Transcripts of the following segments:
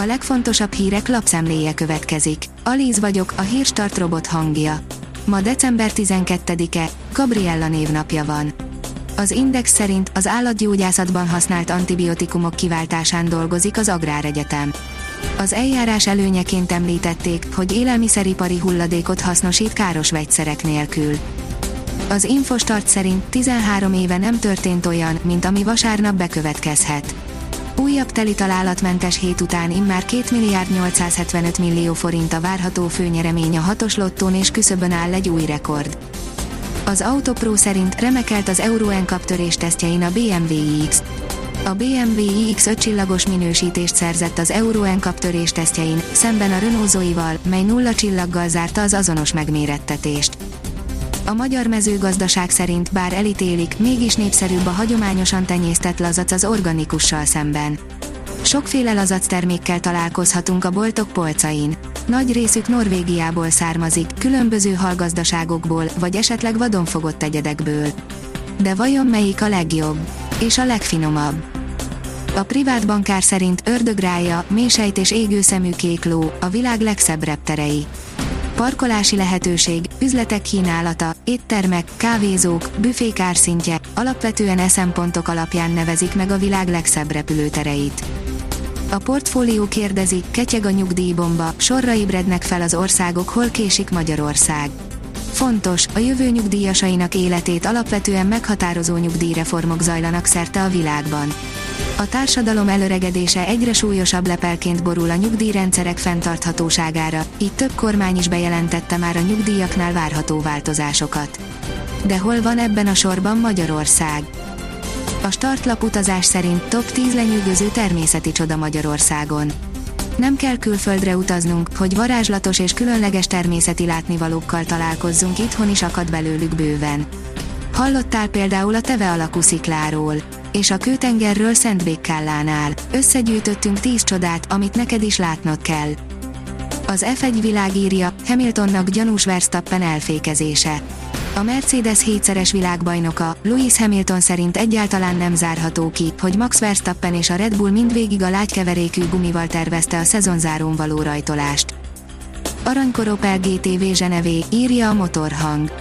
A legfontosabb hírek lapszemléje következik. Alíz vagyok, a hírstart robot hangja. Ma december 12-e, Gabriella névnapja van. Az Index szerint az állatgyógyászatban használt antibiotikumok kiváltásán dolgozik az Agráregyetem. Az eljárás előnyeként említették, hogy élelmiszeripari hulladékot hasznosít káros vegyszerek nélkül. Az Infostart szerint 13 éve nem történt olyan, mint ami vasárnap bekövetkezhet. Újabb teli találatmentes hét után immár 2 milliárd 875 millió forint a várható főnyeremény a hatos lottón és küszöbön áll egy új rekord. Az Autopro szerint remekelt az Euro NCAP törés tesztjein a BMW iX. A BMW iX 5 csillagos minősítést szerzett az Euro NCAP törés tesztjein, szemben a Renault Zoe-val, mely nulla csillaggal zárta az azonos megmérettetést. A magyar mezőgazdaság szerint bár elítélik, mégis népszerűbb a hagyományosan tenyésztett lazac az organikussal szemben. Sokféle lazac termékkel találkozhatunk a boltok polcain. Nagy részük Norvégiából származik, különböző hallgazdaságokból, vagy esetleg vadonfogott egyedekből. De vajon melyik a legjobb? És a legfinomabb? A privát bankár szerint ördögrája, mésejt és égőszemű kék ló, a világ legszebb repterei parkolási lehetőség, üzletek kínálata, éttermek, kávézók, büfék árszintje, alapvetően szempontok alapján nevezik meg a világ legszebb repülőtereit. A portfólió kérdezi, ketyeg a nyugdíjbomba, sorra ébrednek fel az országok, hol késik Magyarország. Fontos, a jövő nyugdíjasainak életét alapvetően meghatározó nyugdíjreformok zajlanak szerte a világban. A társadalom előregedése egyre súlyosabb lepelként borul a nyugdíjrendszerek fenntarthatóságára, így több kormány is bejelentette már a nyugdíjaknál várható változásokat. De hol van ebben a sorban Magyarország? A startlap utazás szerint top 10 lenyűgöző természeti csoda Magyarországon. Nem kell külföldre utaznunk, hogy varázslatos és különleges természeti látnivalókkal találkozzunk, itthon is akad belőlük bőven. Hallottál például a teve alakú szikláról és a kőtengerről Szentbékkállánál. Összegyűjtöttünk 10 csodát, amit neked is látnod kell. Az F1 világírja, Hamiltonnak gyanús Verstappen elfékezése. A Mercedes hétszeres világbajnoka, Lewis Hamilton szerint egyáltalán nem zárható ki, hogy Max Verstappen és a Red Bull mindvégig a lágykeverékű gumival tervezte a szezonzárón való rajtolást. Aranykor Opel GTV Zsenevé, írja a motorhang.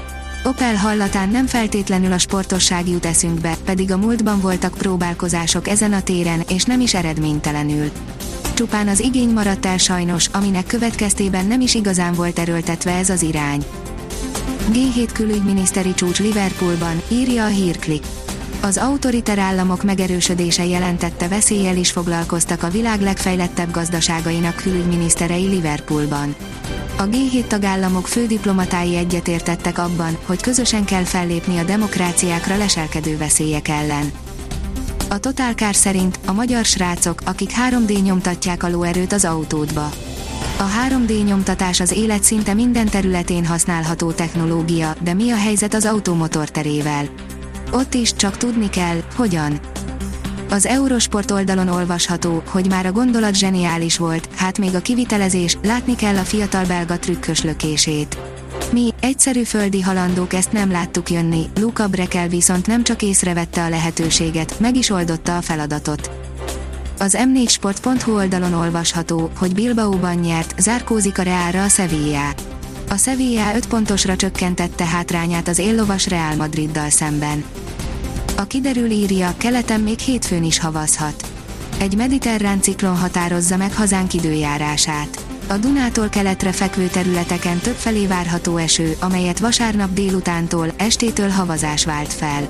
Opel hallatán nem feltétlenül a sportosság jut eszünkbe, pedig a múltban voltak próbálkozások ezen a téren, és nem is eredménytelenül. Csupán az igény maradt el sajnos, aminek következtében nem is igazán volt erőltetve ez az irány. G7 külügyminiszteri csúcs Liverpoolban, írja a hírklik. Az autoriter államok megerősödése jelentette veszéllyel is foglalkoztak a világ legfejlettebb gazdaságainak külügyminiszterei Liverpoolban. A G7 tagállamok fődiplomatái egyetértettek abban, hogy közösen kell fellépni a demokráciákra leselkedő veszélyek ellen. A Total Car szerint a magyar srácok, akik 3D nyomtatják a lóerőt az autódba. A 3D nyomtatás az élet szinte minden területén használható technológia, de mi a helyzet az automotor terével? Ott is csak tudni kell, hogyan. Az Eurosport oldalon olvasható, hogy már a gondolat zseniális volt, hát még a kivitelezés, látni kell a fiatal belga trükkös lökését. Mi, egyszerű földi halandók ezt nem láttuk jönni, Luca Brekel viszont nem csak észrevette a lehetőséget, meg is oldotta a feladatot. Az m4sport.hu oldalon olvasható, hogy Bilbaóban nyert, zárkózik a Reálra a Sevilla. A Sevilla 5 pontosra csökkentette hátrányát az éllovas Real Madriddal szemben. A kiderül írja, keleten még hétfőn is havazhat. Egy mediterrán ciklon határozza meg hazánk időjárását. A Dunától keletre fekvő területeken többfelé várható eső, amelyet vasárnap délutántól, estétől havazás vált fel.